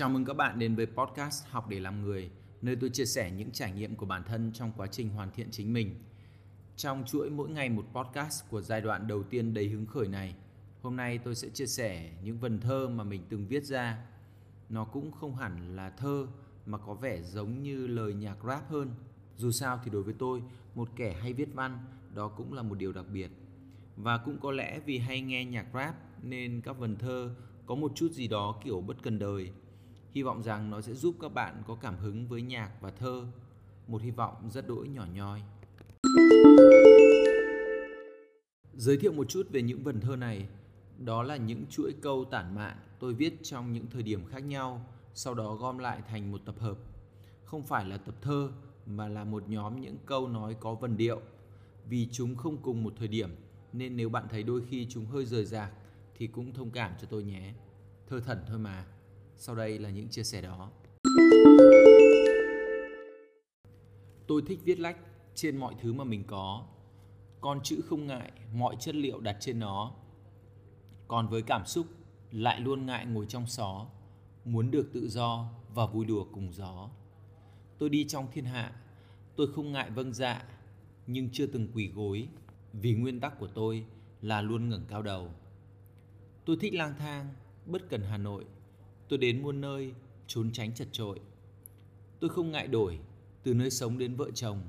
Chào mừng các bạn đến với podcast Học để làm người, nơi tôi chia sẻ những trải nghiệm của bản thân trong quá trình hoàn thiện chính mình. Trong chuỗi mỗi ngày một podcast của giai đoạn đầu tiên đầy hứng khởi này, hôm nay tôi sẽ chia sẻ những vần thơ mà mình từng viết ra. Nó cũng không hẳn là thơ mà có vẻ giống như lời nhạc rap hơn. Dù sao thì đối với tôi, một kẻ hay viết văn, đó cũng là một điều đặc biệt. Và cũng có lẽ vì hay nghe nhạc rap nên các vần thơ có một chút gì đó kiểu bất cần đời. Hy vọng rằng nó sẽ giúp các bạn có cảm hứng với nhạc và thơ. Một hy vọng rất đỗi nhỏ nhoi. Giới thiệu một chút về những vần thơ này. Đó là những chuỗi câu tản mạn tôi viết trong những thời điểm khác nhau, sau đó gom lại thành một tập hợp. Không phải là tập thơ mà là một nhóm những câu nói có vần điệu. Vì chúng không cùng một thời điểm nên nếu bạn thấy đôi khi chúng hơi rời rạc thì cũng thông cảm cho tôi nhé. Thơ thẩn thôi mà. Sau đây là những chia sẻ đó. Tôi thích viết lách trên mọi thứ mà mình có. Con chữ không ngại mọi chất liệu đặt trên nó. Còn với cảm xúc lại luôn ngại ngồi trong xó, muốn được tự do và vui đùa cùng gió. Tôi đi trong thiên hạ, tôi không ngại vâng dạ, nhưng chưa từng quỳ gối, vì nguyên tắc của tôi là luôn ngẩng cao đầu. Tôi thích lang thang, bất cần Hà Nội. Tôi đến muôn nơi, trốn tránh chật trội. Tôi không ngại đổi, từ nơi sống đến vợ chồng.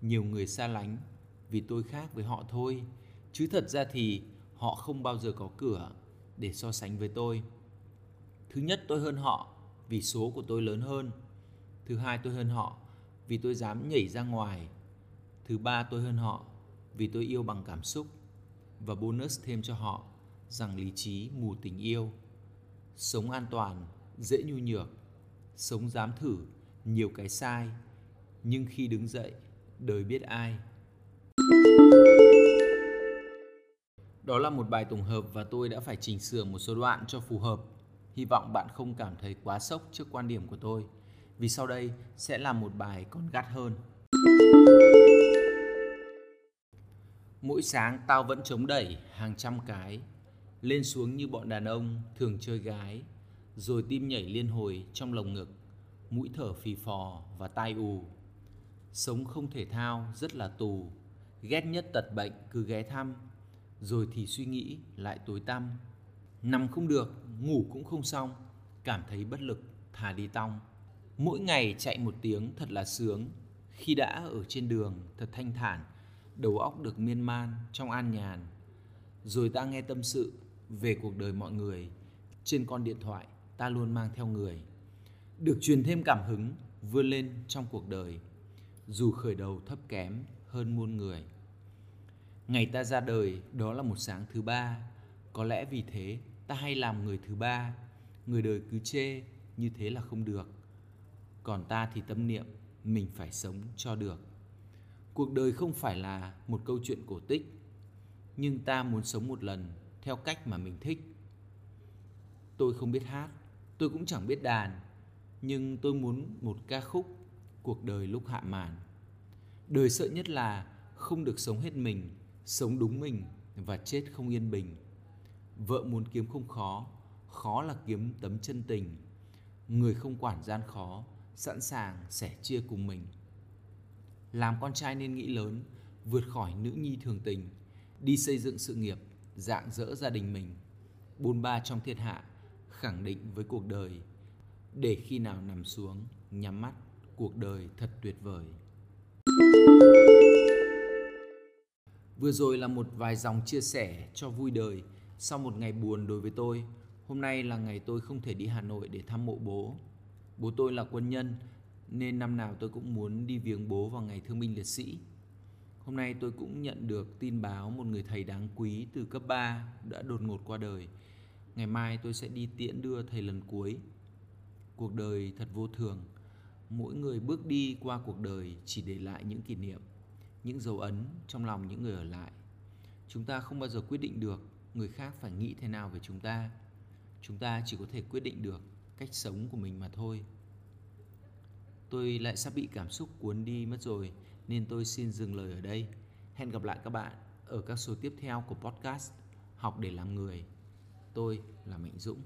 Nhiều người xa lánh, vì tôi khác với họ thôi. Chứ thật ra thì họ không bao giờ có cửa để so sánh với tôi. Thứ nhất tôi hơn họ vì số của tôi lớn hơn. Thứ hai tôi hơn họ vì tôi dám nhảy ra ngoài. Thứ ba tôi hơn họ vì tôi yêu bằng cảm xúc. Và bonus thêm cho họ rằng lý trí mù tình yêu sống an toàn, dễ nhu nhược. Sống dám thử, nhiều cái sai. Nhưng khi đứng dậy, đời biết ai. Đó là một bài tổng hợp và tôi đã phải chỉnh sửa một số đoạn cho phù hợp. Hy vọng bạn không cảm thấy quá sốc trước quan điểm của tôi. Vì sau đây sẽ là một bài còn gắt hơn. Mỗi sáng tao vẫn chống đẩy hàng trăm cái lên xuống như bọn đàn ông thường chơi gái, rồi tim nhảy liên hồi trong lồng ngực, mũi thở phì phò và tai ù. Sống không thể thao rất là tù, ghét nhất tật bệnh cứ ghé thăm, rồi thì suy nghĩ lại tối tăm. Nằm không được, ngủ cũng không xong, cảm thấy bất lực, thà đi tong. Mỗi ngày chạy một tiếng thật là sướng, khi đã ở trên đường thật thanh thản, đầu óc được miên man trong an nhàn. Rồi ta nghe tâm sự về cuộc đời mọi người, trên con điện thoại ta luôn mang theo người. Được truyền thêm cảm hứng, vươn lên trong cuộc đời. Dù khởi đầu thấp kém hơn muôn người. Ngày ta ra đời, đó là một sáng thứ ba. Có lẽ vì thế, ta hay làm người thứ ba. Người đời cứ chê, như thế là không được. Còn ta thì tâm niệm, mình phải sống cho được. Cuộc đời không phải là một câu chuyện cổ tích, nhưng ta muốn sống một lần theo cách mà mình thích. Tôi không biết hát, tôi cũng chẳng biết đàn, nhưng tôi muốn một ca khúc cuộc đời lúc hạ màn. Đời sợ nhất là không được sống hết mình, sống đúng mình và chết không yên bình. Vợ muốn kiếm không khó khó là kiếm tấm chân tình. Người không quản gian khó, sẵn sàng sẻ chia cùng mình. Làm con trai nên nghĩ lớn, vượt khỏi nữ nhi thường tình, đi xây dựng sự nghiệp dạng dỡ gia đình mình. Bôn ba trong thiên hạ khẳng định với cuộc đời, để khi nào nằm xuống, nhắm mắt, cuộc đời thật tuyệt vời. Vừa rồi là một vài dòng chia sẻ cho vui đời sau một ngày buồn đối với tôi. Hôm nay là ngày tôi không thể đi hà nội để thăm mộ bố. Bố tôi là quân nhân, nên năm nào tôi cũng muốn đi viếng bố vào ngày thương binh liệt sĩ. Hôm nay tôi cũng nhận được tin báo một người thầy đáng quý từ cấp 3 đã đột ngột qua đời. Ngày mai tôi sẽ đi tiễn đưa thầy lần cuối. Cuộc đời thật vô thường. Mỗi người bước đi qua cuộc đời chỉ để lại những kỷ niệm, những dấu ấn trong lòng những người ở lại. Chúng ta không bao giờ quyết định được người khác phải nghĩ thế nào về chúng ta. Chúng ta chỉ có thể quyết định được cách sống của mình mà thôi. Tôi lại sắp bị cảm xúc cuốn đi mất rồi nên tôi xin dừng lời ở đây. Hẹn gặp lại các bạn ở các số tiếp theo của podcast Học để làm người. Tôi là Mạnh Dũng.